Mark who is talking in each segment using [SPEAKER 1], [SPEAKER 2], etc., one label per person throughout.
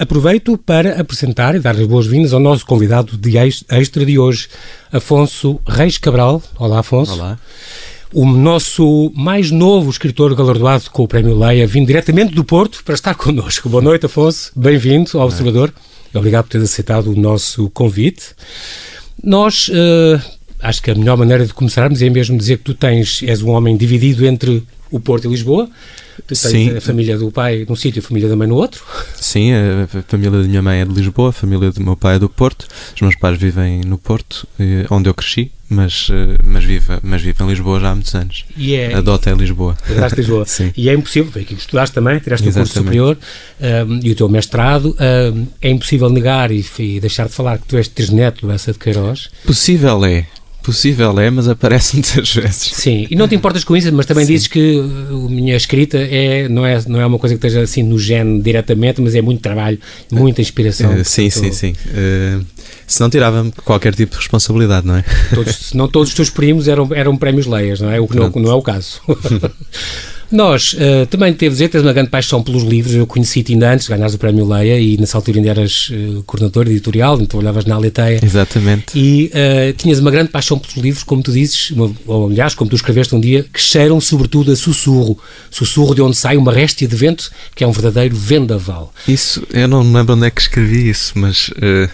[SPEAKER 1] Aproveito para apresentar e dar as boas-vindas ao nosso convidado de extra de hoje, Afonso Reis Cabral. Olá, Afonso.
[SPEAKER 2] Olá.
[SPEAKER 1] O nosso mais novo escritor galardoado com o Prémio Leia, vindo diretamente do Porto para estar connosco. Boa noite, Afonso. Bem-vindo ao Observador. Obrigado por ter aceitado o nosso convite. Nós, uh, acho que a melhor maneira de começarmos é mesmo dizer que tu tens, és um homem dividido entre o Porto e Lisboa. Tu tens
[SPEAKER 2] Sim.
[SPEAKER 1] a família do pai num sítio e a família da mãe no outro.
[SPEAKER 2] Sim, a família da minha mãe é de Lisboa, a família do meu pai é do Porto. Os meus pais vivem no Porto, eh, onde eu cresci, mas, eh, mas, vive, mas vive em Lisboa já há muitos anos.
[SPEAKER 1] E é,
[SPEAKER 2] A Dota é Lisboa.
[SPEAKER 1] Herdaste Lisboa.
[SPEAKER 2] Sim.
[SPEAKER 1] E é impossível, foi aqui que estudaste também, tiraste o curso
[SPEAKER 2] Exatamente.
[SPEAKER 1] superior um, e o teu mestrado. um, é impossível negar e, e deixar de falar que tu és trisneto do Essa de Queiroz.
[SPEAKER 2] Possível é, possível é, mas aparece muitas vezes.
[SPEAKER 1] Sim, e não te importas com isso, mas também
[SPEAKER 2] Sim.
[SPEAKER 1] dizes que uh, a minha escrita é, não, é, não é uma coisa que esteja assim no gene diretamente, mas é muito trabalho, muita inspiração.
[SPEAKER 2] Eh, sim, sim, sim. Eh, se não tirava-me qualquer tipo de responsabilidade, não é?
[SPEAKER 1] Todos, se não todos os teus primos eram, eram prémios Leias, não é? O que não, não é o caso. Nós uh, também devo dizer, tens uma grande paixão pelos livros. Eu conheci-te ainda antes de ganhares o prémio Leia e nessa altura ainda eras uh, coordenador editorial, ainda trabalhavas na Aleteia.
[SPEAKER 2] Exatamente.
[SPEAKER 1] E uh, tinhas uma grande paixão pelos livros, como tu dizes, uma, ou aliás, como tu escreveste um dia, que cheiram sobretudo a sussurro. Sussurro de onde sai uma réstia de vento, que é um verdadeiro vendaval.
[SPEAKER 2] Isso, eu não me lembro onde é que escrevi isso, mas eh,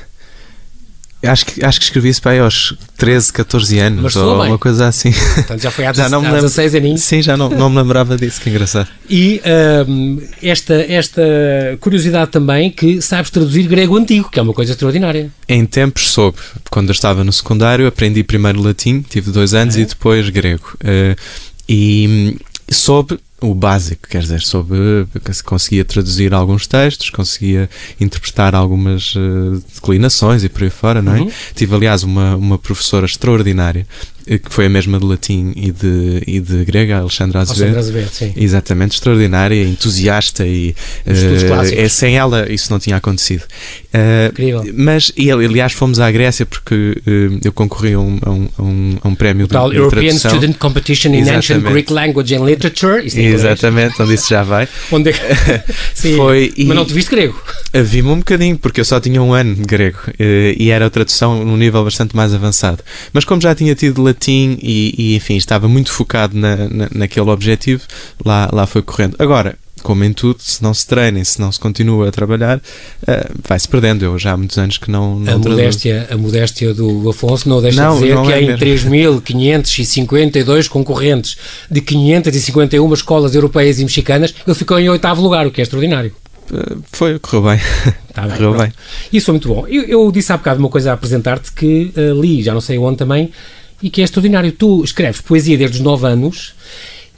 [SPEAKER 2] acho, que, acho que escrevi isso para aí aos 13, 14 anos,
[SPEAKER 1] Mas
[SPEAKER 2] ou
[SPEAKER 1] bem.
[SPEAKER 2] uma coisa assim.
[SPEAKER 1] Portanto, já foi há,
[SPEAKER 2] Já não me
[SPEAKER 1] há
[SPEAKER 2] lembro.
[SPEAKER 1] 16 aninhos.
[SPEAKER 2] Sim, já não, não me lembrava disso, que engraçado.
[SPEAKER 1] E hum, esta, esta curiosidade também que sabes traduzir grego antigo, que é uma coisa extraordinária.
[SPEAKER 2] Em tempos soube, quando eu estava no secundário, aprendi primeiro latim, tive dois anos,
[SPEAKER 1] É?
[SPEAKER 2] e depois grego. Eh, e soube o básico, quer dizer, que se conseguia traduzir alguns textos, conseguia interpretar algumas eh, declinações e por aí fora, não é?
[SPEAKER 1] Uhum.
[SPEAKER 2] Tive, aliás, uma, uma professora extraordinária, eh, que foi a mesma de latim e de, e de grego, a Alexandra Azevedo.
[SPEAKER 1] Alexandre Azevedo, sim.
[SPEAKER 2] Exatamente, extraordinária, entusiasta e eh,
[SPEAKER 1] clássicos.
[SPEAKER 2] é, sem ela isso não tinha acontecido. Eh,
[SPEAKER 1] Incrível.
[SPEAKER 2] mas, e, aliás, fomos à Grécia porque eh, eu concorri a um, a um, a um, prémio
[SPEAKER 1] O tal
[SPEAKER 2] de, de
[SPEAKER 1] European
[SPEAKER 2] tradução.
[SPEAKER 1] Student Competition in Ancient
[SPEAKER 2] Exatamente.
[SPEAKER 1] Greek Language and Literature. É.
[SPEAKER 2] Exatamente, onde isso já vai.
[SPEAKER 1] Onde Sim,
[SPEAKER 2] Foi, e-
[SPEAKER 1] Mas não te viste grego.
[SPEAKER 2] Vi-me um bocadinho, porque eu só tinha um ano de grego eh, e era a tradução num nível bastante mais avançado. Mas como já tinha tido latim e, e, enfim, estava muito focado na, na, naquele objetivo, lá, lá foi correndo. Agora, como em tudo, se não se treina e se não se continua a trabalhar, eh, vai-se perdendo. Eu já há muitos anos que não, não
[SPEAKER 1] A
[SPEAKER 2] traduzo.
[SPEAKER 1] modéstia, a modéstia do Afonso não deixa
[SPEAKER 2] Não,
[SPEAKER 1] de dizer
[SPEAKER 2] não
[SPEAKER 1] que
[SPEAKER 2] é
[SPEAKER 1] há em
[SPEAKER 2] mesmo.
[SPEAKER 1] 3.552 concorrentes de 551 escolas europeias e mexicanas, ele ficou em oitavo lugar, o que é extraordinário.
[SPEAKER 2] Eh, foi, correu bem.
[SPEAKER 1] Tá bem,
[SPEAKER 2] correu
[SPEAKER 1] pronto.
[SPEAKER 2] bem.
[SPEAKER 1] Isso foi muito bom. Eu, eu disse há bocado uma coisa a apresentar-te que eh, li, já não sei onde também, e que é extraordinário. Tu escreves poesia desde os 9 anos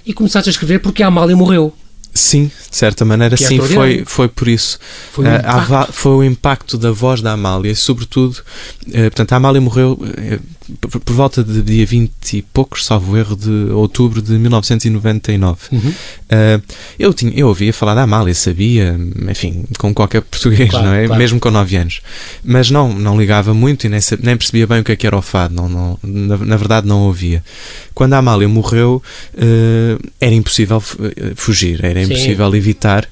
[SPEAKER 1] e começaste a escrever porque a Amália morreu.
[SPEAKER 2] Sim, de certa maneira,
[SPEAKER 1] Que é
[SPEAKER 2] sim, foi,
[SPEAKER 1] extraordinário.
[SPEAKER 2] foi por isso.
[SPEAKER 1] Foi um
[SPEAKER 2] Ah, a
[SPEAKER 1] impacto.
[SPEAKER 2] va- foi o impacto da voz da Amália e, sobretudo, eh, portanto, a Amália morreu eh, por, por volta de dia 20 e poucos, salvo erro, de outubro de 1999.
[SPEAKER 1] Uhum.
[SPEAKER 2] Ah, eu, tinha, eu ouvia falar da Amália, sabia, enfim, com qualquer português,
[SPEAKER 1] Claro,
[SPEAKER 2] não é?
[SPEAKER 1] claro.
[SPEAKER 2] Mesmo com 9 anos. Mas não, não ligava muito e nem, nem percebia bem o que é que era o fado, não, não, na, na verdade não ouvia. Quando a Amália morreu, eh, era impossível eh, fugir, era
[SPEAKER 1] Sim.
[SPEAKER 2] impossível evitar.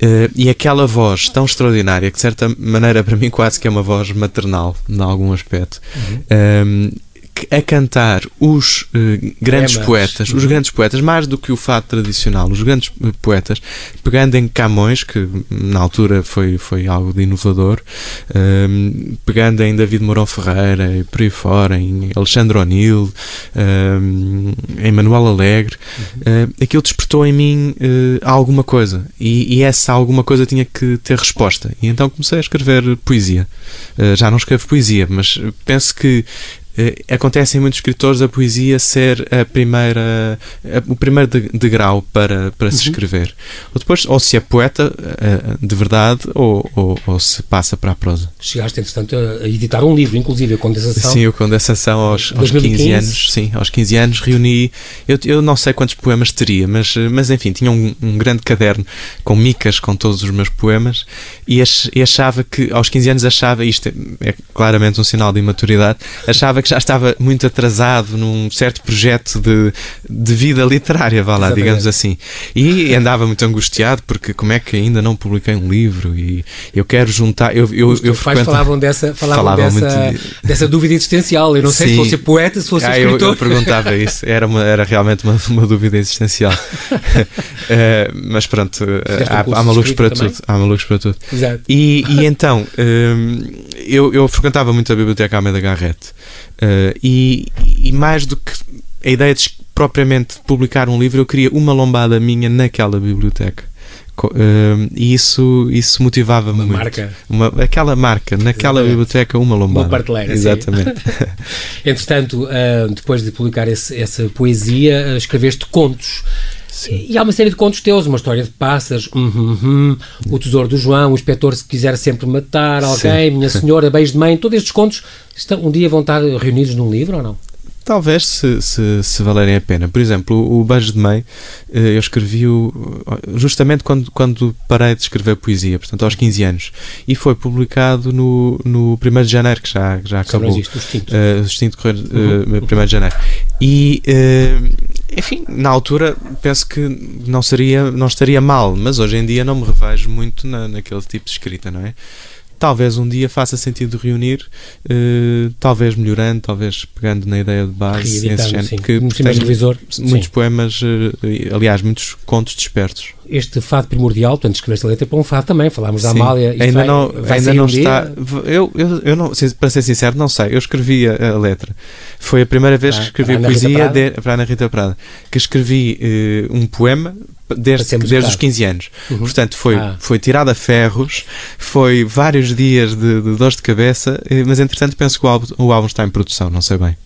[SPEAKER 2] Eh, e aquela voz tão extraordinária, que de certa maneira para mim quase que é uma voz maternal, em algum aspecto, ehm, que- a cantar os eh, grandes
[SPEAKER 1] Poemas.
[SPEAKER 2] poetas, os
[SPEAKER 1] Uhum.
[SPEAKER 2] grandes poetas, mais do que o fado tradicional, os grandes eh, poetas, pegando em Camões, que na altura foi, foi algo de inovador, ehm, pegando em David Mourão Ferreira e por aí fora, em Alexandre O'Neill, ehm, em Manuel Alegre, eh, aquilo despertou em mim eh, alguma coisa e, e essa alguma coisa tinha que ter resposta. E então comecei a escrever poesia. Já não escrevo poesia, mas penso que acontece em muitos escritores a poesia ser a primeira, a- o primeiro de- degrau para, para se escrever. Ou depois, ou se é poeta eh, de verdade, ou, ou, ou se passa para a prosa.
[SPEAKER 1] Chegaste, entretanto, a a editar um livro, inclusive a condensação.
[SPEAKER 2] Sim, o Condensação aos, aos
[SPEAKER 1] 2015.
[SPEAKER 2] 15 anos, sim, aos 15 anos reuni, eu, eu não sei quantos poemas teria, mas, eh, mas enfim, tinha um, um grande caderno com micas com todos os meus poemas e, ach- e achava que, aos 15 anos achava, isto é, é claramente um sinal de imaturidade, achava que já estava muito atrasado num certo projeto de, de vida literária, vá lá,
[SPEAKER 1] Exatamente.
[SPEAKER 2] digamos assim. E andava muito angustiado porque como é que ainda não publiquei um livro e eu quero juntar. Eu, eu,
[SPEAKER 1] Os
[SPEAKER 2] eu frequento-
[SPEAKER 1] falavam dessa, falavam
[SPEAKER 2] Falavam
[SPEAKER 1] dessa,
[SPEAKER 2] muito
[SPEAKER 1] dessa dúvida existencial. Eu não sei se fosse poeta, se fosse
[SPEAKER 2] Ah, eu,
[SPEAKER 1] escritor.
[SPEAKER 2] eu perguntava isso, era, uma, era realmente uma, uma dúvida existencial. Eh, mas pronto, eh,
[SPEAKER 1] Fizeste um
[SPEAKER 2] há, há malucos para tudo. Há malucos para tudo.
[SPEAKER 1] Exato.
[SPEAKER 2] E, e então, hum, eu, eu frequentava muito a Biblioteca Almeida Garrett uh, e, e mais do que a ideia de propriamente publicar um livro, eu queria uma lombada minha naquela biblioteca. Hum, e isso, isso motivava-me
[SPEAKER 1] Uma
[SPEAKER 2] muito.
[SPEAKER 1] marca.
[SPEAKER 2] Uma, aquela marca, naquela
[SPEAKER 1] Exatamente.
[SPEAKER 2] biblioteca, uma lombada.
[SPEAKER 1] prateleira, sim.
[SPEAKER 2] Exatamente.
[SPEAKER 1] Entretanto, ah, depois de publicar esse- essa poesia, escreveste contos. E há uma série de contos teus, uma história de pássaros, hum, hum, hum, o tesouro do João, o inspetor se quiser sempre matar alguém, minha senhora, beijo de mãe, todos estes contos estão, um dia vão estar reunidos num livro ou não?
[SPEAKER 2] Talvez se, se, se valerem a pena. Por exemplo, o, Beijo de Mãe, eh, eu escrevi-o eh, justamente quando, quando parei de escrever poesia, portanto aos 15 anos. E foi publicado no, no 1 de janeiro, que já, já acabou.
[SPEAKER 1] existe, o extinto.
[SPEAKER 2] Uh, o Extinto Correr,
[SPEAKER 1] Uhum.
[SPEAKER 2] uh, 1 de janeiro. E, uh, enfim, na altura penso que não, seria, não estaria mal, mas hoje em dia não me revejo muito na, naquele tipo de escrita, não é? Talvez um dia faça sentido reunir, uh, talvez melhorando, talvez pegando na ideia de base, esse
[SPEAKER 1] Reeditando,
[SPEAKER 2] género,
[SPEAKER 1] sim.
[SPEAKER 2] que
[SPEAKER 1] revisor.
[SPEAKER 2] muitos
[SPEAKER 1] Sim.
[SPEAKER 2] poemas, uh, aliás, muitos contos despertos.
[SPEAKER 1] Este fado primordial, portanto, escreveste a letra para um fado também, falámos da
[SPEAKER 2] Sim.
[SPEAKER 1] Amália.
[SPEAKER 2] ainda
[SPEAKER 1] vai-
[SPEAKER 2] não,
[SPEAKER 1] vai
[SPEAKER 2] ainda não
[SPEAKER 1] um dia?
[SPEAKER 2] está. Eu, eu, eu não, para ser sincero, não sei. Eu escrevi a, a letra. Foi a primeira vez
[SPEAKER 1] Para-
[SPEAKER 2] que escrevi
[SPEAKER 1] para
[SPEAKER 2] poesia de, para a Ana Rita Prada. Que escrevi eh, um poema desde, desde os 15 anos.
[SPEAKER 1] Uhum.
[SPEAKER 2] Portanto, foi,
[SPEAKER 1] Ah.
[SPEAKER 2] foi tirado a ferros, foi vários dias de, de dores de cabeça, eh, mas entretanto penso que o álbum, o álbum está em produção, não sei bem.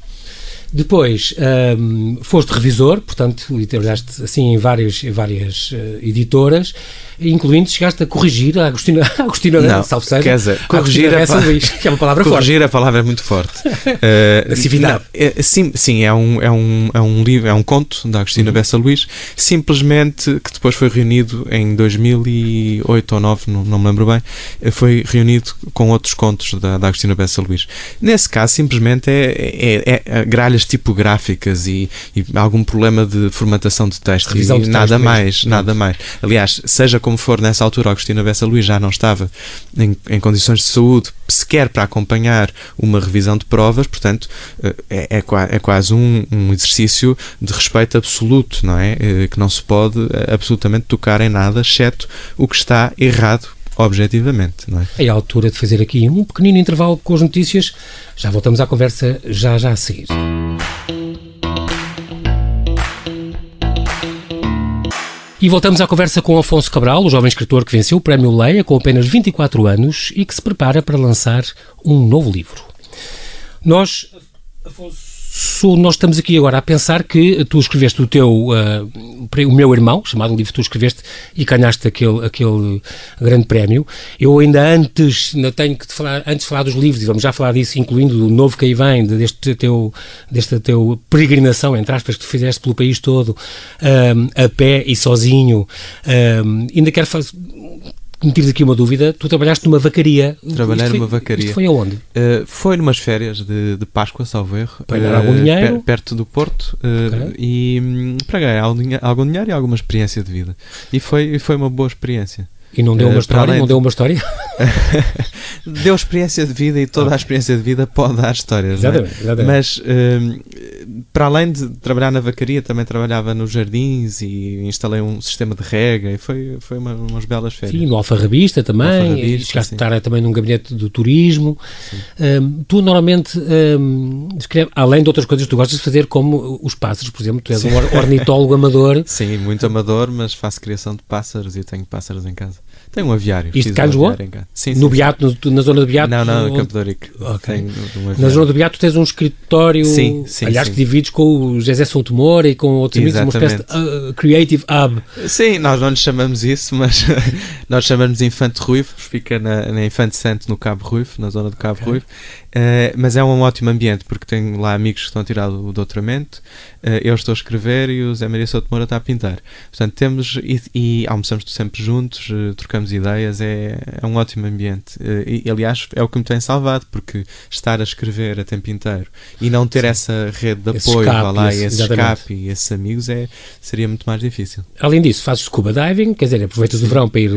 [SPEAKER 1] Depois, hum, foste revisor, portanto, e trabalhaste assim em várias, em várias eh, editoras, incluindo chegaste a corrigir a Agostina, a Agostina
[SPEAKER 2] Não,
[SPEAKER 1] salve seja,
[SPEAKER 2] quer dizer,
[SPEAKER 1] a
[SPEAKER 2] corrigir a
[SPEAKER 1] Bessa
[SPEAKER 2] pa-
[SPEAKER 1] Luís, que é uma palavra forte.
[SPEAKER 2] Corrigir a palavra é muito forte. Eh,
[SPEAKER 1] Da civilidade.
[SPEAKER 2] não, é- sim, sim, é um, é, um, é um livro, é um conto da Agostina
[SPEAKER 1] Uhum.
[SPEAKER 2] Bessa Luís, simplesmente que depois foi reunido em 2008 ou 2009, não, não me lembro bem, eh, foi reunido com outros contos da, da Agostina Bessa Luís. Nesse caso, simplesmente é, é, é gralhas tipográficas e, e algum problema de formatação de texto
[SPEAKER 1] Revisão
[SPEAKER 2] e
[SPEAKER 1] de texto
[SPEAKER 2] nada
[SPEAKER 1] mesmo.
[SPEAKER 2] mais, nada mais. Aliás, seja como for, nessa altura, Agostina Bessa Luís já não estava em, em condições de saúde sequer para acompanhar uma revisão de provas, portanto, eh, é, é, é quase um, um exercício de respeito absoluto, não é? Eh, Que não se pode eh, absolutamente tocar em nada, exceto o que está errado objetivamente, não é?
[SPEAKER 1] É a altura de fazer aqui um pequenino intervalo com as notícias. Já voltamos à conversa já já a seguir. E voltamos à conversa com Afonso Cabral, o jovem escritor que venceu o Prémio Leia com apenas 24 anos e que se prepara para lançar um novo livro. Nós, Afonso, nós estamos aqui agora a pensar que tu escreveste o teu, ah, o meu irmão, chamado livro que tu escreveste, e ganhaste aquele, aquele grande prémio. Eu ainda antes, ainda tenho que te falar, antes de falar dos livros, e vamos já falar disso, incluindo do novo que aí vem, de- deste teu, desta teu peregrinação, entre aspas, que tu fizeste pelo país todo, ah, a pé e sozinho. Ah, ainda quero fazer me tires aqui uma dúvida, tu trabalhaste numa vacaria.
[SPEAKER 2] Trabalhei
[SPEAKER 1] foi-
[SPEAKER 2] numa vacaria.
[SPEAKER 1] Isto foi aonde?
[SPEAKER 2] Uh, foi numas férias de, de Páscoa, salvo erro.
[SPEAKER 1] Para ganhar
[SPEAKER 2] uh,
[SPEAKER 1] algum dinheiro?
[SPEAKER 2] per- perto do Porto. uh,
[SPEAKER 1] Ok.
[SPEAKER 2] E hum, para ganhar algum, algum dinheiro e alguma experiência de vida. E foi, e foi uma boa experiência.
[SPEAKER 1] E não deu
[SPEAKER 2] Eh,
[SPEAKER 1] uma história?
[SPEAKER 2] além
[SPEAKER 1] Não
[SPEAKER 2] de-
[SPEAKER 1] deu uma história?
[SPEAKER 2] Deu experiência de vida e toda a experiência de vida pode dar histórias. não é?
[SPEAKER 1] Exatamente, exatamente.
[SPEAKER 2] Mas hum, para além de trabalhar na vacaria, também trabalhava nos jardins e instalei um sistema de rega e foi, foi uma, umas belas férias.
[SPEAKER 1] Sim, no Alfarrabista também,
[SPEAKER 2] Alfarrabista,
[SPEAKER 1] chegaste
[SPEAKER 2] sim.
[SPEAKER 1] a estar também num gabinete do turismo. Hum, tu normalmente, hum, escreve- além de outras coisas, tu gostas de fazer como os pássaros, por exemplo, tu és um or- ornitólogo amador.
[SPEAKER 2] Sim, muito amador, mas faço criação de pássaros e tenho pássaros em casa. Tenho um aviário.
[SPEAKER 1] Isto cá em Lisboa? no. Beato, no- na zona do Beato?
[SPEAKER 2] Não, não, em Campo de Ourique.
[SPEAKER 1] Ok.
[SPEAKER 2] Tenho um
[SPEAKER 1] Na zona do Beato tens um escritório,
[SPEAKER 2] Sim, sim,
[SPEAKER 1] aliás,
[SPEAKER 2] sim.
[SPEAKER 1] que divides com o José São Temor e com outros amigos, uma espécie de uh, Creative Hub.
[SPEAKER 2] Sim, nós não lhe chamamos isso, mas nós chamamos de Infante Ruivo, fica na, na Infante Santo, no Cabo Ruivo, na zona do Cabo
[SPEAKER 1] Ok.
[SPEAKER 2] Ruivo. Uh, mas é um ótimo ambiente porque tenho lá amigos que estão a tirar o doutoramento, uh, eu estou a escrever e o Zé Maria Souto Moura está a pintar. Portanto, temos e, e almoçamos sempre juntos, uh, trocamos ideias, é, é um ótimo ambiente. e, aliás, é o que me tem salvado, porque estar a escrever a tempo inteiro e não ter Sim. essa rede de esse apoio, escape, lá, esse, esse escape e esses amigos é, seria muito mais difícil.
[SPEAKER 1] Além disso, fazes scuba diving, quer dizer, aproveitas Sim. o verão para ir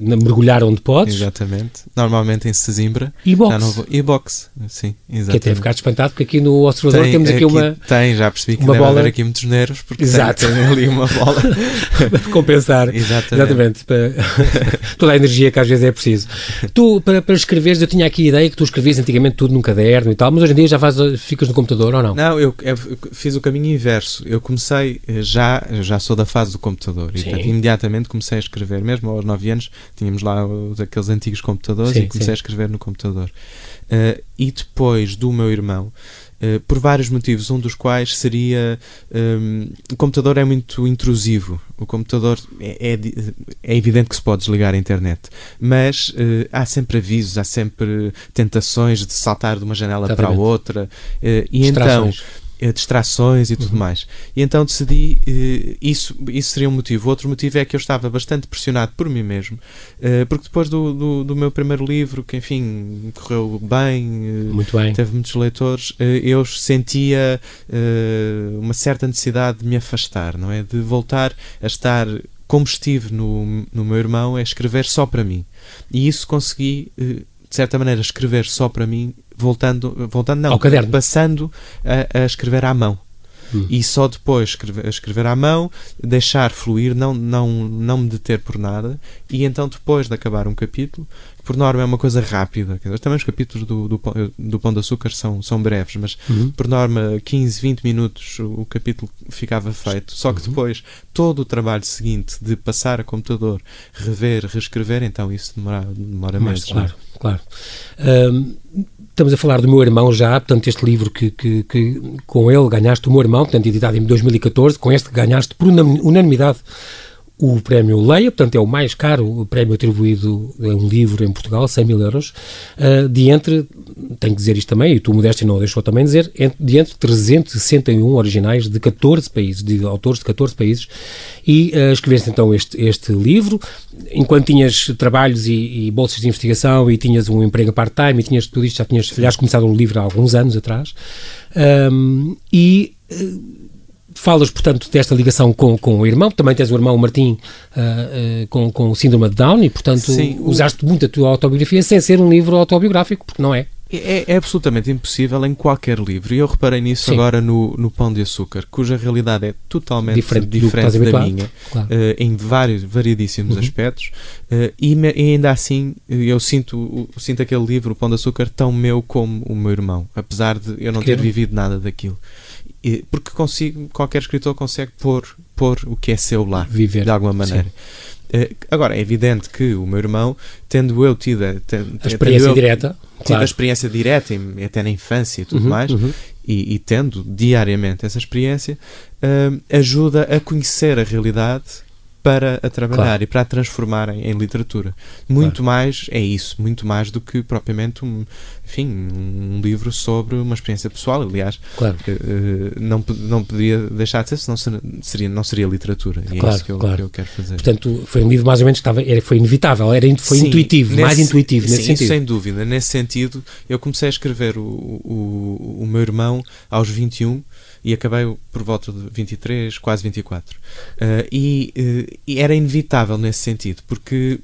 [SPEAKER 1] mergulhar onde podes.
[SPEAKER 2] Exatamente. Normalmente em Sesimbra.
[SPEAKER 1] E boxe.
[SPEAKER 2] E boxe. Sim, exatamente.
[SPEAKER 1] Que até ficar espantado, porque aqui no Observador tem, temos aqui, aqui, uma.
[SPEAKER 2] Tem, já percebi que uma deve bola... haver aqui muitos nervos, porque Exato. Tem, tem ali uma bola.
[SPEAKER 1] para compensar. Exatamente. Exatamente para... Toda a energia que às vezes é preciso. Tu, para, para escreveres, eu tinha aqui a ideia que tu escrevias antigamente tudo num caderno e tal, mas hoje em dia já faz, ficas no computador ou não?
[SPEAKER 2] Não, eu, eu fiz o caminho inverso. Eu comecei, eh, já, já sou da fase do computador e portanto, imediatamente comecei a escrever, mesmo aos 9 anos, tínhamos lá aqueles antigos computadores sim, e comecei sim. a escrever no computador. Uh, e depois do meu irmão, uh, por vários motivos, um dos quais seria um, o computador é muito intrusivo. O computador é, é, é, evidente que se pode desligar a internet, mas uh, há sempre avisos, há sempre tentações de saltar de uma janela Exatamente. para a outra. e então eh, distrações e tudo uhum. mais. E então decidi, uh, isso, isso seria um motivo. Outro motivo é que eu estava bastante pressionado por mim mesmo, uh, porque depois do, do, do, meu primeiro livro, que enfim correu bem,
[SPEAKER 1] Muito bem.
[SPEAKER 2] teve muitos leitores, eu sentia uma certa necessidade de me afastar, não é? De voltar a estar como estive no, no meu irmão, é escrever só para mim. E isso consegui, de certa maneira, escrever só para mim voltando, voltando não,
[SPEAKER 1] Ao caderno.
[SPEAKER 2] passando a, a escrever à mão. Hum. E só depois escrever, escrever à mão, deixar fluir, não, não, não me deter por nada, e então depois de acabar um capítulo, que por norma é uma coisa rápida, também os capítulos do, do, do Pão de Açúcar são, são breves, mas uhum. por norma 15, 20 minutos o, o capítulo ficava feito, só que uhum. depois todo o trabalho seguinte de passar a computador, rever, reescrever, então isso demora, demora mais.
[SPEAKER 1] Claro, claro. Um, Estamos a falar do meu irmão já, portanto, este livro que, que, que com ele ganhaste o meu irmão, portanto, editado em 2014, com este ganhaste por unanimidade o prémio Leia, portanto é o mais caro prémio atribuído a um livro em Portugal, 100 mil euros, uh, de entre, tenho que dizer isto também, e tu, Modéstia, não deixou também dizer, de entre 361 originais de 14 países, de autores de 14 países, e uh, escreveste então este, este livro, enquanto tinhas trabalhos e, e bolsas de investigação e tinhas um emprego part-time e tinhas tudo isto, já tinhas, aliás, começado um livro há alguns anos atrás, um, e... Uh, falas, portanto, desta ligação com, com o irmão, também tens o irmão Martim uh, uh, com, com síndrome de Down e, portanto, Sim, o... usaste muito a tua autobiografia sem ser um livro autobiográfico, porque não é.
[SPEAKER 2] É, é, absolutamente impossível em qualquer livro, e eu reparei nisso Sim. agora no, no Pão de Açúcar, cuja realidade é totalmente diferente, diferente da minha, claro. uh, em vários, variedíssimos uhum. aspectos, uh, e, me, e, ainda assim eu sinto, sinto aquele livro, O Pão de Açúcar, tão meu como o meu irmão, apesar de eu não ter vivido nada daquilo porque consigo, qualquer escritor consegue pôr, pôr o que é seu lá, Viver. de alguma maneira. Uh, agora, é evidente que o meu irmão, tendo eu tido a,
[SPEAKER 1] a experiência eu, direta,
[SPEAKER 2] tido claro. a experiência direta, até na infância e tudo uhum, mais, uhum. E, e, tendo diariamente essa experiência, uh, ajuda a conhecer a realidade para a trabalhar claro. e para a transformar em, literatura. Muito claro. mais é isso, muito mais do que propriamente um, enfim, um livro sobre uma experiência pessoal. Aliás, claro. uh, não, não podia deixar de ser, senão seria, não seria literatura. E é isso que eu, que eu, quero fazer.
[SPEAKER 1] Portanto, foi um livro mais ou menos que estava, era, foi inevitável, era, foi sim, intuitivo, nesse, mais intuitivo nesse sim, sentido.
[SPEAKER 2] sem dúvida. Nesse sentido, eu comecei a escrever o, o, o meu irmão aos 21 e acabei por volta de 23, quase 24. Uh, e, uh, e era inevitável nesse sentido, porque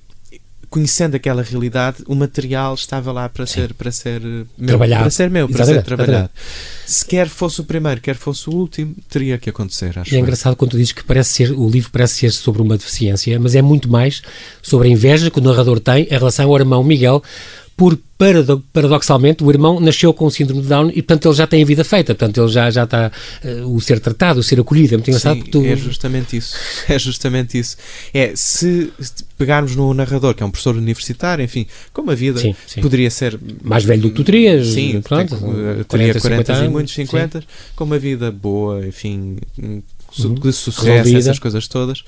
[SPEAKER 2] conhecendo aquela realidade, o material estava lá para Sim. ser para ser meu, trabalhado. para ser meu, para Exatamente. ser trabalhado. Se quer fosse o primeiro, quer fosse o último, teria que acontecer.
[SPEAKER 1] Acho e é engraçado quando tu dizes que parece ser o livro parece ser sobre uma deficiência, mas é muito mais sobre a inveja que o narrador tem em relação ao irmão Miguel por paradoxalmente o irmão nasceu com o síndrome de Down e portanto ele já tem a vida feita, portanto ele já, já está uh, o ser tratado, o ser acolhido, é muito engraçado.
[SPEAKER 2] Sim, tu... é justamente isso, é justamente isso. É, se pegarmos no narrador, que é um professor universitário, enfim, como a vida sim, sim. poderia ser...
[SPEAKER 1] Mais velho do que tu terias.
[SPEAKER 2] Sim, pronto, tem, uh, teria 40 e muitos 50, com uma vida boa, enfim, uhum. de sucesso, essas coisas todas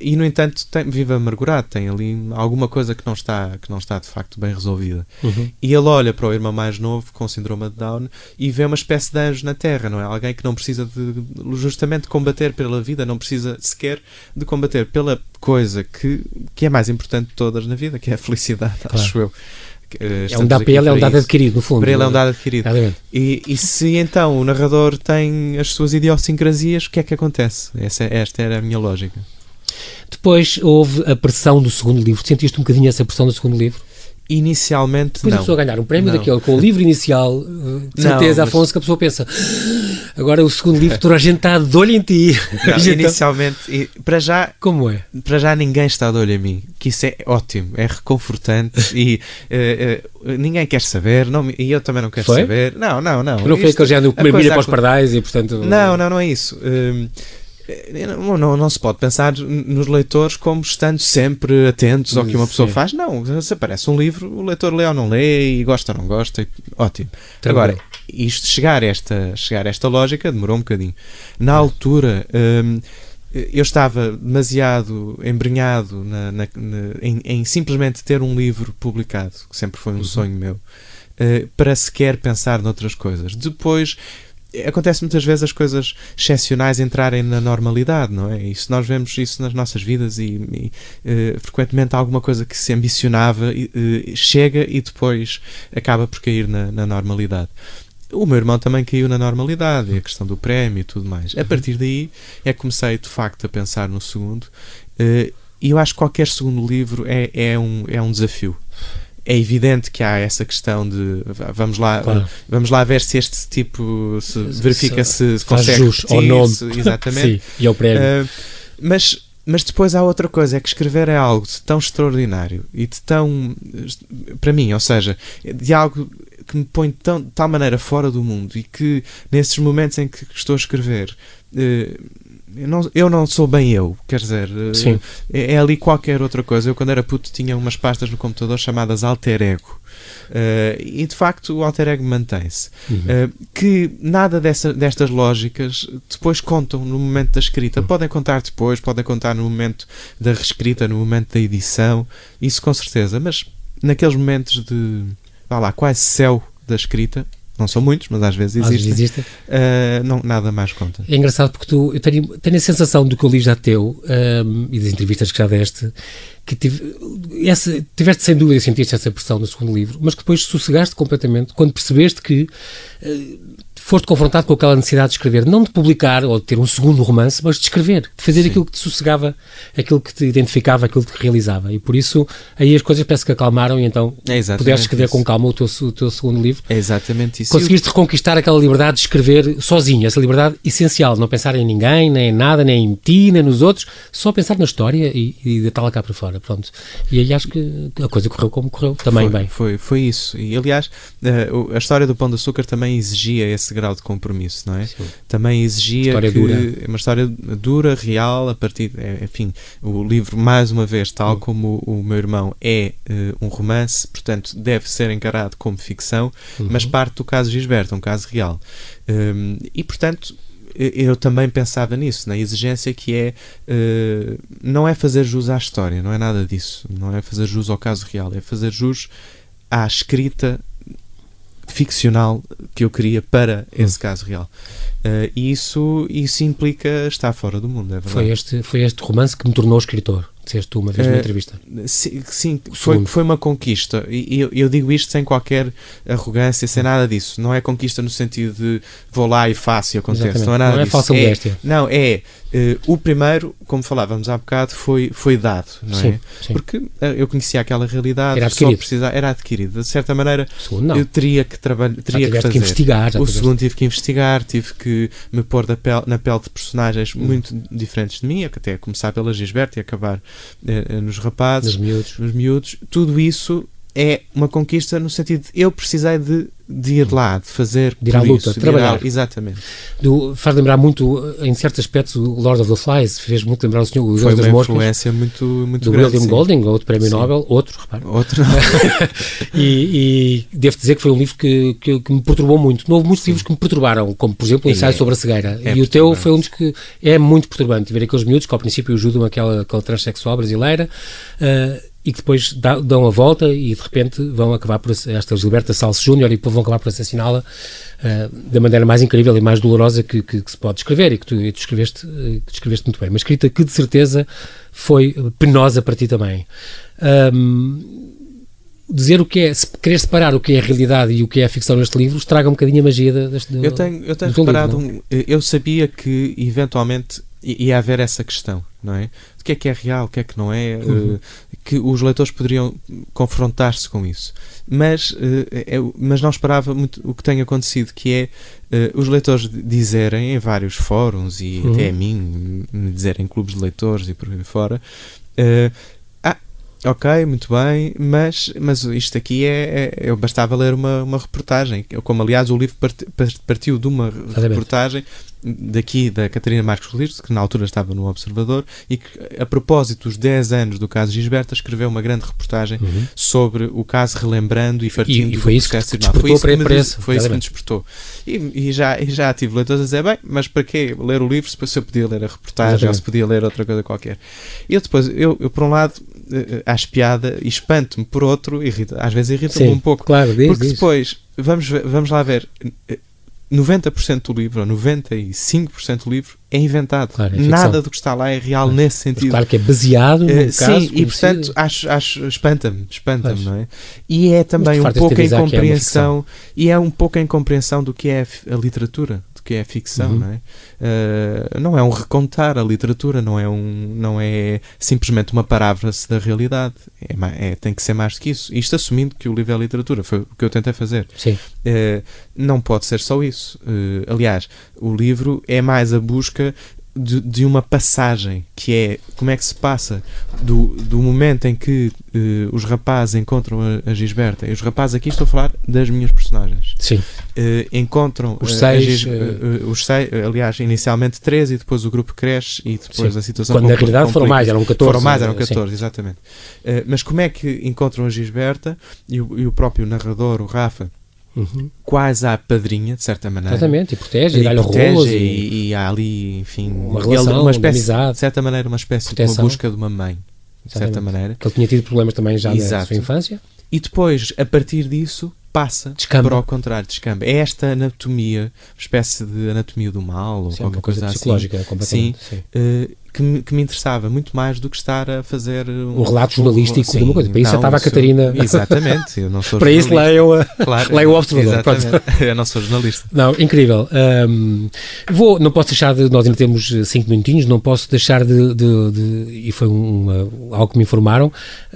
[SPEAKER 2] e no entanto tem, vive amargurado, tem ali alguma coisa que não está, que não está de facto bem resolvida.
[SPEAKER 1] Uhum.
[SPEAKER 2] E ele olha para o irmão mais novo com síndrome de Down e vê uma espécie de anjo na Terra, não é? Alguém que não precisa de justamente combater pela vida, não precisa sequer de combater pela coisa que, que é mais importante de todas na vida, que é a felicidade,
[SPEAKER 1] Claro.
[SPEAKER 2] acho eu.
[SPEAKER 1] É
[SPEAKER 2] Uh,
[SPEAKER 1] um dado, para ele é um dado
[SPEAKER 2] isso.
[SPEAKER 1] adquirido, no fundo.
[SPEAKER 2] Para ele é um dado adquirido. E, e se então o narrador tem as suas idiosincrasias, o que é que acontece? Essa, esta era a minha lógica.
[SPEAKER 1] Depois houve a pressão do segundo livro. Sentiste um bocadinho essa pressão do segundo livro?
[SPEAKER 2] Inicialmente,
[SPEAKER 1] Depois a
[SPEAKER 2] não.
[SPEAKER 1] pessoa ganhar um prémio
[SPEAKER 2] Não.
[SPEAKER 1] daquele com o livro inicial, eh, de
[SPEAKER 2] Não,
[SPEAKER 1] certeza,
[SPEAKER 2] mas-
[SPEAKER 1] Afonso, que a pessoa pensa agora o segundo livro, toda a gente está de olho em ti.
[SPEAKER 2] Não,
[SPEAKER 1] Então,
[SPEAKER 2] inicialmente, para já,
[SPEAKER 1] Como é?
[SPEAKER 2] para já ninguém está de olho em mim, que isso é ótimo, é reconfortante e eh, eh, ninguém quer saber, não, e eu também não quero
[SPEAKER 1] Foi?
[SPEAKER 2] saber. Não, não, não.
[SPEAKER 1] Não foi
[SPEAKER 2] Isto- a
[SPEAKER 1] comer
[SPEAKER 2] coisa
[SPEAKER 1] milha para os pardais e, portanto...
[SPEAKER 2] Não, não, não é isso. Eh, não, não, não se pode pensar nos leitores como estando sempre atentos ao que uma pessoa
[SPEAKER 1] Sim.
[SPEAKER 2] faz. Não, se aparece um livro, o leitor lê ou não lê e gosta ou não gosta. e- Ótimo. Agora, isto chegar a esta, chegar a esta lógica demorou um bocadinho. Na altura, hum, eu estava demasiado embrenhado na- na- na- em, em simplesmente ter um livro publicado, que sempre foi um
[SPEAKER 1] Uhum.
[SPEAKER 2] sonho meu, eh, para sequer pensar noutras coisas. Depois. Acontece muitas vezes as coisas excepcionais entrarem na normalidade, não é? Isso nós vemos isso nas nossas vidas e, e, eh, frequentemente alguma coisa que se ambicionava eh, chega e depois acaba por cair na, na normalidade. O meu irmão também caiu na normalidade, a questão do prémio e tudo mais. A partir daí é que comecei de facto a pensar no segundo, eh, e eu acho que qualquer segundo livro é, é, um, é um desafio. É evidente que há essa questão de vamos lá,
[SPEAKER 1] Claro.
[SPEAKER 2] vamos lá ver se este tipo se verifica se,
[SPEAKER 1] Faz
[SPEAKER 2] consegue
[SPEAKER 1] jus ao
[SPEAKER 2] repetir,
[SPEAKER 1] nome.
[SPEAKER 2] se- exatamente.
[SPEAKER 1] Sim, e ao prémio.
[SPEAKER 2] Uh, mas, mas depois há outra coisa, é que escrever é algo de tão extraordinário e de tão. para mim, ou seja, de algo que me põe tão, de tal maneira fora do mundo e que nesses momentos em que estou a escrever. uh, eu não, eu não sou bem eu, quer dizer, uh,
[SPEAKER 1] Sim.
[SPEAKER 2] é, é ali qualquer outra coisa. Eu, quando era puto, tinha umas pastas no computador chamadas Alter Ego. Uh, e de facto, o Alter Ego mantém-se.
[SPEAKER 1] Uhum.
[SPEAKER 2] Uh, que nada dessa, destas lógicas depois contam no momento da escrita.
[SPEAKER 1] Uhum.
[SPEAKER 2] Podem contar depois, podem contar no momento da reescrita, no momento da edição, isso com certeza, mas naqueles momentos de, vá lá, quase céu da escrita, não são muitos, mas às vezes
[SPEAKER 1] Às vezes
[SPEAKER 2] existem,
[SPEAKER 1] existe.
[SPEAKER 2] uh, não, nada mais conta.
[SPEAKER 1] É engraçado porque tu, eu tenho, tenho a sensação do que eu li já teu um, e das entrevistas que já deste, que tive, essa, tiveste sem dúvida, sentiste essa pressão no segundo livro, mas que depois sossegaste completamente quando percebeste que uh, foste confrontado com aquela necessidade de escrever, não de publicar ou de ter um segundo romance, mas de escrever, de fazer
[SPEAKER 2] Sim.
[SPEAKER 1] aquilo que te sossegava, aquilo que te identificava, aquilo que te realizava. E por isso aí as coisas parece que acalmaram e então
[SPEAKER 2] É
[SPEAKER 1] pudeste escrever
[SPEAKER 2] isso.
[SPEAKER 1] com calma o teu, o teu segundo livro.
[SPEAKER 2] É exatamente isso.
[SPEAKER 1] Conseguiste reconquistar aquela liberdade de escrever sozinho, essa liberdade essencial, não pensar em ninguém, nem em nada, nem em ti, nem nos outros, só pensar na história e, e deitá-la cá para fora, pronto. E aí acho que a coisa correu como correu, também
[SPEAKER 2] foi,
[SPEAKER 1] bem.
[SPEAKER 2] Foi, foi isso. E aliás, eh, a história do Pão de Açúcar também exigia esse grau de compromisso, não é?
[SPEAKER 1] Sim.
[SPEAKER 2] Também exigia
[SPEAKER 1] História
[SPEAKER 2] que
[SPEAKER 1] dura.
[SPEAKER 2] é uma história dura, real, a partir, é, enfim, o livro mais uma vez, tal
[SPEAKER 1] Hum.
[SPEAKER 2] como o, o meu irmão é eh, um romance, portanto deve ser encarado como ficção, mas
[SPEAKER 1] Uhum.
[SPEAKER 2] parte do caso Gisberto, um caso real. Hum, e portanto eu- também pensava nisso, na exigência que é eh, não é fazer jus à história, não é nada disso, não é fazer jus ao caso real, é fazer jus à escrita ficcional que eu queria para esse caso real. E isso, isso implica estar fora do mundo, é verdade.
[SPEAKER 1] Foi este, foi este romance que me tornou escritor, disseste tu uma vez numa
[SPEAKER 2] Eh,
[SPEAKER 1] entrevista.
[SPEAKER 2] Sim, sim, foi, foi uma conquista. E eu, eu digo isto sem qualquer arrogância, sem nada disso. Não é conquista no sentido de vou lá e faço e acontece.
[SPEAKER 1] Exatamente.
[SPEAKER 2] Não é nada
[SPEAKER 1] Não é falsa modéstia.
[SPEAKER 2] Não, é. eh, o primeiro, como falávamos há bocado, foi, foi dado, não é?
[SPEAKER 1] Sim, sim.
[SPEAKER 2] Porque eh, eu conhecia aquela realidade,
[SPEAKER 1] Era
[SPEAKER 2] só
[SPEAKER 1] adquirido.
[SPEAKER 2] precisava, era adquirido. De certa maneira,
[SPEAKER 1] segundo
[SPEAKER 2] eu teria que trabalhar, teria que fazer.
[SPEAKER 1] que investigar.
[SPEAKER 2] O segundo tive que investigar, tive que me pôr pele- na pele de personagens
[SPEAKER 1] Hum.
[SPEAKER 2] muito diferentes de mim, até começar pela Gisberto e acabar nos rapazes
[SPEAKER 1] Dos miúdos.
[SPEAKER 2] nos miúdos, tudo isso é uma conquista no sentido de eu precisei de, de ir lá, de fazer
[SPEAKER 1] de ir à luta,
[SPEAKER 2] isso,
[SPEAKER 1] trabalhar.
[SPEAKER 2] exatamente.
[SPEAKER 1] Do, faz lembrar muito, em certos aspectos, o Lord of the Flies, fez muito lembrar o senhor o
[SPEAKER 2] Foi
[SPEAKER 1] das
[SPEAKER 2] uma
[SPEAKER 1] Moscas,
[SPEAKER 2] influência muito, muito
[SPEAKER 1] do
[SPEAKER 2] grande.
[SPEAKER 1] William
[SPEAKER 2] sim.
[SPEAKER 1] Golding, outro prémio
[SPEAKER 2] Sim.
[SPEAKER 1] Nobel, outro, repara.
[SPEAKER 2] Outro
[SPEAKER 1] e, e devo dizer que foi um livro que, que, que me perturbou muito. Não houve muitos livros que me perturbaram, como por exemplo o ensaio
[SPEAKER 2] é-
[SPEAKER 1] sobre a cegueira.
[SPEAKER 2] é
[SPEAKER 1] e o teu foi um dos que é muito perturbante. Ver aqueles miúdos que ao princípio ajudam aquela, aquela transexual brasileira ah, e que depois dão a volta e de repente vão acabar por esta Gilberta Salso Júnior e depois vão acabar por assassiná-la ah, da maneira mais incrível e mais dolorosa que, que- que se pode descrever e que tu, e tu escreveste, eh, que descreveste muito bem. Uma escrita que de certeza foi penosa para ti também. Ahm, dizer o que é, se querer separar o que é a realidade e o que é a ficção neste livro, estraga um bocadinho a magia deste
[SPEAKER 2] Eu tenho, eu tenho reparado,
[SPEAKER 1] livro,
[SPEAKER 2] um- eu sabia que eventualmente ia haver essa questão, não é? O que é que é real, o que é que não é,
[SPEAKER 1] Uhum.
[SPEAKER 2] eh, que os leitores poderiam confrontar-se com isso. Mas, eh, eu, mas não esperava muito o que tem acontecido, que é eh, os leitores dizerem em vários fóruns e
[SPEAKER 1] Uhum.
[SPEAKER 2] até a mim, me dizerem em clubes de leitores e por aí fora, eh, ah, ok, muito bem, mas, mas isto aqui é, é- eu bastava ler uma, uma reportagem, como aliás o livro parti- partiu de uma
[SPEAKER 1] Exatamente.
[SPEAKER 2] reportagem daqui da Catarina Marques Rodrigues, que na altura estava no Observador, e que a propósito dos 10 anos do caso Gisberta escreveu uma grande reportagem
[SPEAKER 1] Uhum.
[SPEAKER 2] sobre o caso relembrando e partindo
[SPEAKER 1] e foi
[SPEAKER 2] do
[SPEAKER 1] isso que
[SPEAKER 2] tribunal.
[SPEAKER 1] despertou
[SPEAKER 2] Foi
[SPEAKER 1] para-
[SPEAKER 2] isso que
[SPEAKER 1] para
[SPEAKER 2] me,
[SPEAKER 1] esse,
[SPEAKER 2] foi isso que me despertou. E, e já, e já tive leitores a dizer, bem, mas para quê ler o livro se eu podia ler a reportagem ou
[SPEAKER 1] Exatamente.
[SPEAKER 2] se podia ler outra coisa qualquer? E eu depois, eu, eu por um lado, eh, acho piada e espanto-me, por outro, irrita, às vezes irrita-me um pouco.
[SPEAKER 1] claro, diz,
[SPEAKER 2] Porque
[SPEAKER 1] diz.
[SPEAKER 2] depois, vamos, vamos lá ver, eh, 90% do livro, ou 95% do livro é inventado.
[SPEAKER 1] Claro, é.
[SPEAKER 2] Nada do que está lá é real nesse sentido.
[SPEAKER 1] claro que é baseado num
[SPEAKER 2] Eh,
[SPEAKER 1] caso
[SPEAKER 2] sim, e
[SPEAKER 1] conhecido.
[SPEAKER 2] portanto acho, acho espanta-me, espanta-me, não é? E é também um pouco a
[SPEAKER 1] que é
[SPEAKER 2] incompreensão, e é um pouco a incompreensão do que é a literatura, do que é a ficção,
[SPEAKER 1] Uhum.
[SPEAKER 2] não é? Eh, não é um recontar a literatura, não é um, não é simplesmente uma paráfrase da realidade, é, é- tem que ser mais do que isso. Isto assumindo que o livro é literatura, foi o que eu tentei fazer.
[SPEAKER 1] Sim,
[SPEAKER 2] Eh, não pode ser só isso. Eh, aliás, o livro é mais a busca de, de uma passagem, que é como é que se passa do, do momento em que eh, os rapazes encontram a, a Gisberta. E os rapazes aqui estou a falar das minhas personagens.
[SPEAKER 1] sim.
[SPEAKER 2] Eh, encontram
[SPEAKER 1] Os
[SPEAKER 2] eh,
[SPEAKER 1] seis,
[SPEAKER 2] Gis-
[SPEAKER 1] eh,
[SPEAKER 2] os seis, aliás, inicialmente 13 e depois o grupo cresce e depois
[SPEAKER 1] Sim.
[SPEAKER 2] a situação
[SPEAKER 1] Quando na realidade foram mais, eram 14.
[SPEAKER 2] Foram mais, eram
[SPEAKER 1] sim.
[SPEAKER 2] 14, exatamente. Eh, mas como é que encontram a Gisberta e o, e o próprio narrador, o Rafa,
[SPEAKER 1] Uhum.
[SPEAKER 2] quase à padrinha, de certa maneira.
[SPEAKER 1] Exatamente, e protege, e dá-lhe
[SPEAKER 2] protege.
[SPEAKER 1] E...
[SPEAKER 2] e, há ali, enfim,
[SPEAKER 1] Uma relação,
[SPEAKER 2] uma
[SPEAKER 1] de
[SPEAKER 2] espécie,
[SPEAKER 1] amizade.
[SPEAKER 2] de certa maneira, uma espécie de
[SPEAKER 1] Proteção.
[SPEAKER 2] uma busca de uma mãe, de certa maneira.
[SPEAKER 1] Que ele tinha tido problemas também já na
[SPEAKER 2] Exato.
[SPEAKER 1] sua infância.
[SPEAKER 2] E depois, a partir disso, passa
[SPEAKER 1] Descamba.
[SPEAKER 2] para o contrário, descamba. É esta anatomia, espécie de anatomia do mal, ou
[SPEAKER 1] Sim,
[SPEAKER 2] qualquer
[SPEAKER 1] coisa,
[SPEAKER 2] coisa,
[SPEAKER 1] psicológica,
[SPEAKER 2] assim,
[SPEAKER 1] completamente. Sim.
[SPEAKER 2] eh, que, me, que me interessava muito mais do que estar a fazer
[SPEAKER 1] Um relato jornalístico de uma coisa. Para isso já estava a Catarina.
[SPEAKER 2] Exatamente, eu não sou
[SPEAKER 1] Para isso leiam a.
[SPEAKER 2] Claro,
[SPEAKER 1] leia o Observador.
[SPEAKER 2] Eu não sou jornalista.
[SPEAKER 1] Não, incrível. Ahm, vou, não posso deixar de. Nós ainda temos eh, cinco minutinhos, não posso deixar de. de- de- e foi uma, algo que me informaram,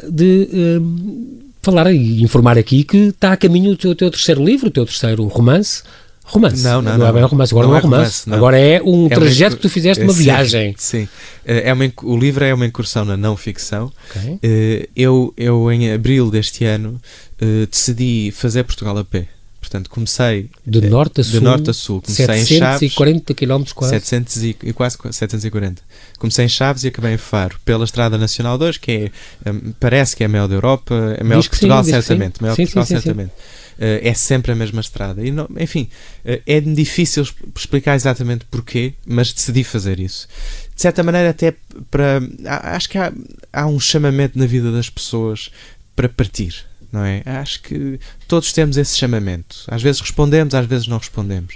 [SPEAKER 1] de. ahm, falar e informar aqui que está a caminho o teu, teu terceiro livro, o teu terceiro romance. Romance.
[SPEAKER 2] Não, não,
[SPEAKER 1] é
[SPEAKER 2] não.
[SPEAKER 1] bem um romance. Agora não,
[SPEAKER 2] Não
[SPEAKER 1] é
[SPEAKER 2] é
[SPEAKER 1] romance.
[SPEAKER 2] não.
[SPEAKER 1] Agora é um
[SPEAKER 2] É uma
[SPEAKER 1] trajeto
[SPEAKER 2] incu-
[SPEAKER 1] que tu fizeste, uma
[SPEAKER 2] Sim,
[SPEAKER 1] viagem.
[SPEAKER 2] Sim. É uma, o livro é uma incursão na não ficção.
[SPEAKER 1] Ok.
[SPEAKER 2] Eh, Eu, eu em abril deste ano, eh, decidi fazer Portugal a pé. Portanto, comecei
[SPEAKER 1] De
[SPEAKER 2] eh,
[SPEAKER 1] norte a sul.
[SPEAKER 2] de norte a sul. Comecei em Chaves,
[SPEAKER 1] 740 km quase.
[SPEAKER 2] 700 e, quase qu- 740. Comecei em Chaves e acabei em Faro, pela Estrada Nacional 2, que é, hum, parece que é a maior da Europa, é a maior de Portugal,
[SPEAKER 1] sim.
[SPEAKER 2] certamente. Maior
[SPEAKER 1] Sim,
[SPEAKER 2] Portugal,
[SPEAKER 1] sim,
[SPEAKER 2] certamente. Eh, é sempre a mesma estrada. E não- enfim, eh, é difícil explicar exatamente porquê, mas decidi fazer isso. De certa maneira, até para. Acho que há, há um chamamento na vida das pessoas para partir. Não é? Acho que todos temos esse chamamento. Às vezes respondemos, às vezes não respondemos.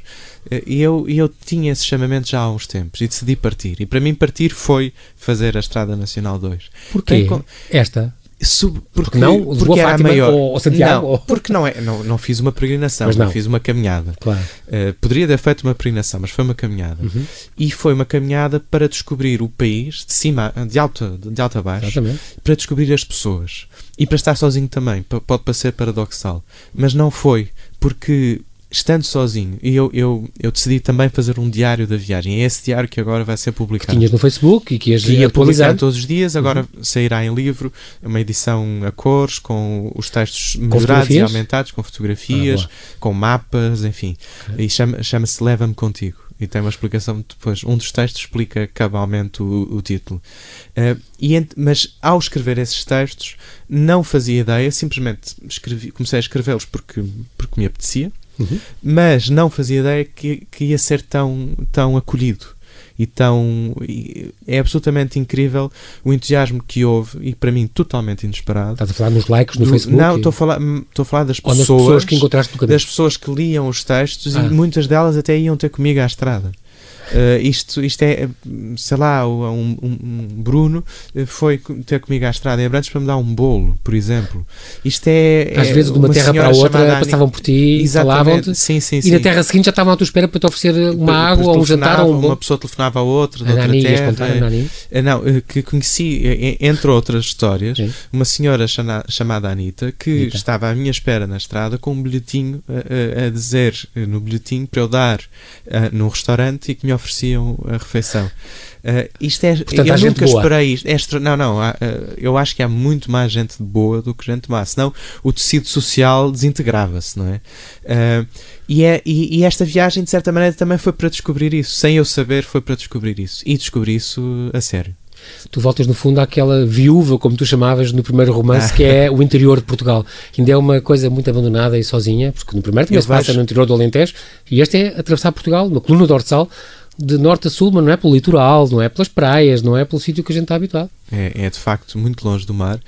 [SPEAKER 2] Eh, E eu, eu tinha esse chamamento já há uns tempos e decidi partir. E para mim, partir foi fazer a Estrada Nacional 2.
[SPEAKER 1] Porquê?
[SPEAKER 2] Tem
[SPEAKER 1] Esta?
[SPEAKER 2] Sub, porque,
[SPEAKER 1] não? Lisboa,
[SPEAKER 2] porque era a
[SPEAKER 1] Fátima
[SPEAKER 2] maior.
[SPEAKER 1] ou- Santiago?
[SPEAKER 2] Não,
[SPEAKER 1] Ou-
[SPEAKER 2] porque não, é, não, não fiz uma peregrinação,
[SPEAKER 1] Mas não.
[SPEAKER 2] fiz uma caminhada.
[SPEAKER 1] Claro.
[SPEAKER 2] Eh, poderia ter feito uma peregrinação, mas foi uma caminhada.
[SPEAKER 1] Uhum.
[SPEAKER 2] E foi uma caminhada para descobrir o país de cima, de alta, de alta a baixo,
[SPEAKER 1] Exatamente.
[SPEAKER 2] para descobrir as pessoas. E para estar sozinho também. Pode parecer paradoxal. Mas não foi. Porque estando sozinho, e eu, eu, eu decidi também fazer um diário da viagem. É esse diário que agora vai ser publicado.
[SPEAKER 1] Que tinhas no Facebook e que ias
[SPEAKER 2] que ia
[SPEAKER 1] atualizar.
[SPEAKER 2] todos os dias, agora uhum. sairá em livro, uma edição a cores, com os textos melhorados e aumentados, com fotografias, ah, com mapas, enfim. Okay. E chama-se chama Leva-me Contigo e tem uma explicação depois. Um dos textos explica cabalmente o, o título. Uh, e mas ao escrever esses textos, não fazia ideia, simplesmente escrevi, comecei a escrevê-los porque, porque me apetecia, uhum. mas não fazia ideia que, que ia ser tão, tão acolhido e tão. é absolutamente incrível o entusiasmo que houve e para mim totalmente inesperado.
[SPEAKER 1] Estás a falar nos likes no do, Facebook?
[SPEAKER 2] Não, estou a falar, estou a falar das pessoas,
[SPEAKER 1] pessoas que encontraste no caminho.
[SPEAKER 2] Das pessoas que liam os textos ah. e muitas delas até iam ter comigo à estrada. Uh, isto, isto é, sei lá, um, um, Bruno eh, foi ter comigo à estrada em Abrantes para me dar um bolo, por exemplo. Isto é.
[SPEAKER 1] Às
[SPEAKER 2] é
[SPEAKER 1] vezes, de uma, uma terra para a outra, passavam por ti, falavam-te.
[SPEAKER 2] Sim, sim,
[SPEAKER 1] e
[SPEAKER 2] sim.
[SPEAKER 1] na terra seguinte já estavam à tua espera para te oferecer uma água ou um jantar ou um bolo.
[SPEAKER 2] Uma pessoa telefonava a outra, de a outra terra. Contar, uh, não, que conheci, entre outras histórias, sim. uma senhora chama, chamada Anitta que Anitta. estava à minha espera na estrada com um bilhetinho a, a dizer no bilhetinho para eu dar num restaurante e que me ofereciam a refeição. Uh, isto é,
[SPEAKER 1] Portanto,
[SPEAKER 2] eu
[SPEAKER 1] nunca
[SPEAKER 2] esperei isto. É, não, não, há, uh, eu acho que há muito mais gente boa do que gente má, senão o tecido social desintegrava-se, não é? Uh, e, é e, e, esta viagem, de certa maneira, também foi para descobrir isso. Sem eu saber, foi para descobrir isso. E descobri isso a sério.
[SPEAKER 1] Tu voltas, no fundo, àquela viúva, como tu chamavas no primeiro romance, ah. que é o interior de Portugal. Ainda é uma coisa muito abandonada e sozinha, porque no primeiro também se passa no interior do Alentejo, e este é atravessar Portugal, uma coluna dorsal, de norte a sul, mas não é pelo litoral, não é pelas praias, não é pelo sítio que a gente está habituado.
[SPEAKER 2] É, é de facto muito longe do mar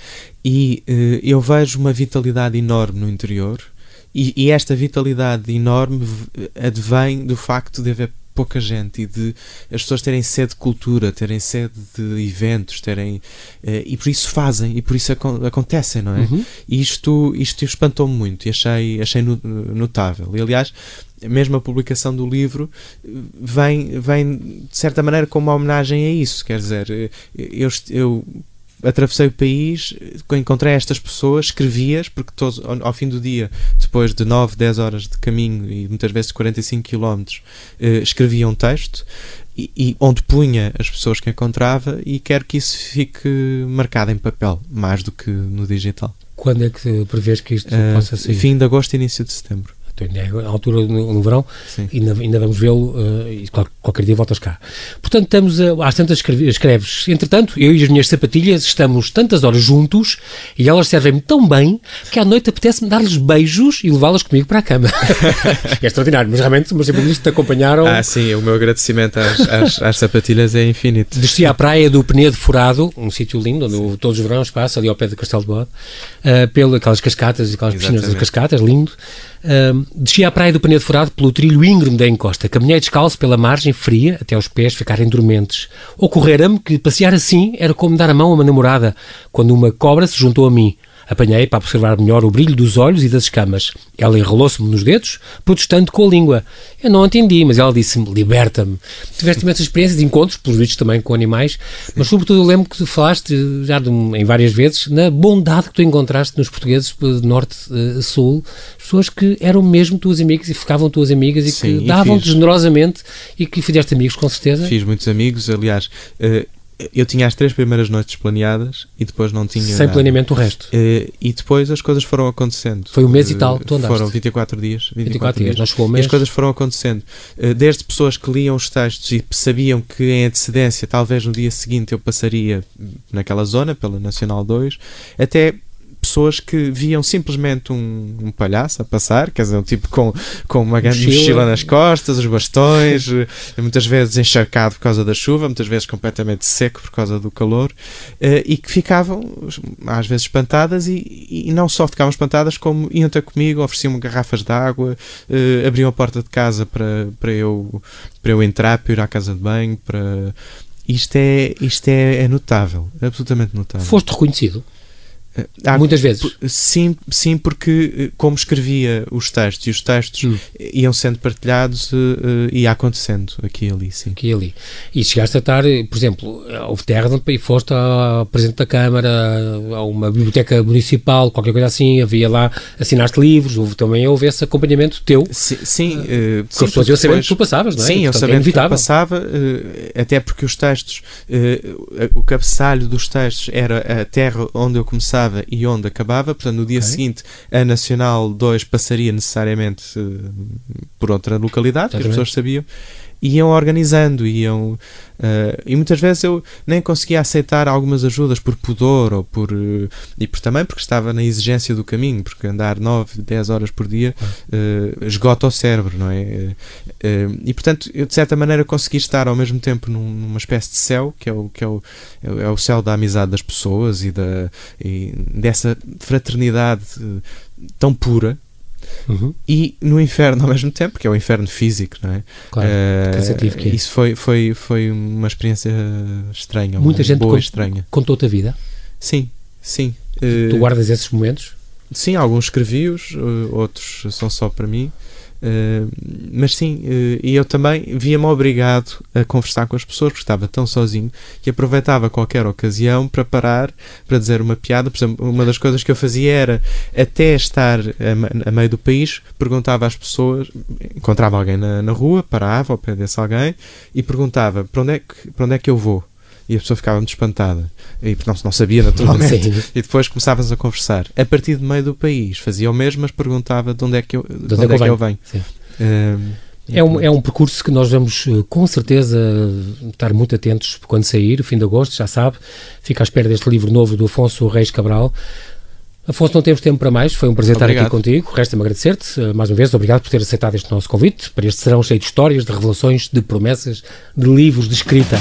[SPEAKER 2] e uh, eu vejo uma vitalidade enorme no interior e, e, esta vitalidade enorme advém do facto de haver pouca gente e de as pessoas terem sede de cultura, terem sede de eventos, terem uh, e por isso fazem e por isso ac acontecem, não é? Uhum. E isto, isto espantou-me muito e achei, achei notável. E aliás, mesmo a publicação do livro vem, vem de certa maneira como uma homenagem a isso. Quer dizer, eu, eu atravessei o país, encontrei estas pessoas, escrevi-as, porque todos, ao, ao, fim do dia, depois de 9, 10 horas de caminho e muitas vezes 45 km, eh, escrevia um texto e, e, onde punha as pessoas que encontrava e quero que isso fique marcado em papel, mais do que no digital.
[SPEAKER 1] Quando é que prevês que isto uh, possa sair?
[SPEAKER 2] Fim de agosto e início de setembro
[SPEAKER 1] é a altura no, no verão, ainda, ainda vamos vê-lo uh, e claro, qualquer dia voltas cá. Portanto, estamos a, às tantas escreves. Entretanto, eu e as minhas sapatilhas estamos tantas horas juntos e elas servem-me tão bem que à noite apetece-me dar-lhes beijos e levá-las comigo para a cama. é extraordinário, mas realmente meus sapatilhas te acompanharam.
[SPEAKER 2] Ah, sim, o meu agradecimento às, às, às sapatilhas é infinito.
[SPEAKER 1] Desci à praia do Penedo Furado, um sítio lindo, onde todos os verões passa, ali ao pé do Castelo de Bode, uh, pelas cascatas e aquelas piscinas das cascatas, lindo. Uh, desci à praia do Panedo Furado pelo trilho íngreme da encosta. Caminhei descalço pela margem fria até os pés ficarem dormentes. Ocorrera-me que passear assim era como dar a mão a uma namorada, quando uma cobra se juntou a mim. Apanhei para observar melhor o brilho dos olhos e das escamas. Ela enrolou-se-me nos dedos, protestando com a língua. Eu não entendi, mas ela disse-me: liberta-me. Tiveste imensas experiências de encontros, pelos vistos também com animais, mas sobretudo eu lembro que tu falaste já de, em várias vezes na bondade que tu encontraste nos portugueses de norte a sul, pessoas que eram mesmo tuas amigas e ficavam tuas amigas e Sim, que davam-te generosamente e que fizeste amigos com certeza.
[SPEAKER 2] Fiz muitos amigos, aliás. Uh, eu tinha as três primeiras noites planeadas e depois não tinha.
[SPEAKER 1] Sem nada. planeamento o resto.
[SPEAKER 2] Uh, e depois as coisas foram acontecendo.
[SPEAKER 1] Foi um mês e tal, tu andaste.
[SPEAKER 2] Foram 24 dias.
[SPEAKER 1] 24, 24 dias, nós chegou
[SPEAKER 2] o
[SPEAKER 1] mês.
[SPEAKER 2] E as coisas foram acontecendo. Uh, desde pessoas que liam os textos e sabiam que em antecedência, talvez no dia seguinte, eu passaria naquela zona, pela Nacional 2, até pessoas que viam simplesmente um, um, palhaço a passar, quer dizer, um tipo com, com uma grande mochila. mochila nas costas, os bastões, eh, muitas vezes encharcado por causa da chuva, muitas vezes completamente seco por causa do calor, uh, e que ficavam às vezes espantadas e, e, não só ficavam espantadas, como iam ter comigo, ofereciam-me garrafas de água, uh, abriam a porta de casa para, para, eu, para eu entrar, para ir à casa de banho, para. Isto é, isto é, é notável, absolutamente notável.
[SPEAKER 1] Foste reconhecido? Há, Muitas vezes.
[SPEAKER 2] Sim, sim, porque eh, como escrevia os textos e os textos hum. iam sendo partilhados uh, e ia acontecendo aqui e ali, sim.
[SPEAKER 1] Aqui e ali. E chegaste a estar, por exemplo, houve terra e foste ao Presidente da Câmara, a uma biblioteca municipal, qualquer coisa assim, havia lá, assinaste livros, houve, também houve esse acompanhamento teu.
[SPEAKER 2] Sim, sim. Uh,
[SPEAKER 1] sim as pessoas iam sabendo que tu passavas, não é?
[SPEAKER 2] Sim, eu sabendo é que passava, uh, até porque os textos, o cabeçalho dos textos era a terra onde eu começava e onde acabava, portanto, no dia okay. seguinte a Nacional 2 passaria necessariamente uh, por outra localidade, que as pessoas sabiam, iam organizando, iam. Uh, e muitas vezes eu nem conseguia aceitar algumas ajudas por pudor ou por. Uh, e por, também porque estava na exigência do caminho, porque andar 9, 10 horas por dia uh, esgota o cérebro, não é? e portanto, eu de certa maneira consegui estar ao mesmo tempo num, numa espécie de céu, que é o, que é o, é o céu da amizade das pessoas e, da, e dessa fraternidade tão pura Uhum. E no inferno ao mesmo tempo, que é o inferno físico, não é?
[SPEAKER 1] Claro, uh, cansativo que é.
[SPEAKER 2] Isso foi, foi, foi uma experiência estranha, Muita gente boa estranha.
[SPEAKER 1] contou-te a vida?
[SPEAKER 2] Sim, sim.
[SPEAKER 1] Tu guardas esses momentos?
[SPEAKER 2] Sim, alguns escrevi-os, uh, outros são só para mim. Uh, mas sim, uh, e eu também via-me obrigado a conversar com as pessoas, porque estava tão sozinho que aproveitava qualquer ocasião para parar, para dizer uma piada. Por exemplo, uma das coisas que eu fazia era, até estar a, a meio do país, perguntava às pessoas, encontrava alguém na, na rua, parava ao pé desse alguém e perguntava para onde é que, para onde é que eu vou e a pessoa ficava muito espantada. E não, não sabia naturalmente. Sim. e depois começávamos a conversar. A partir do meio do país fazia o mesmo mas perguntava de onde é que eu, de onde, é, é que eu venho.
[SPEAKER 1] é um, é um percurso que nós vamos eh, com certeza estar muito atentos quando sair, o fim de agosto, já sabe, fica à espera deste livro novo do Afonso Reis Cabral. Afonso, não temos tempo para mais, foi um prazer obrigado. estar aqui contigo, resta-me agradecer-te, eh, mais uma vez, obrigado por ter aceitado este nosso convite, para este serão cheio de histórias, de revelações, de promessas, de livros, de escrita.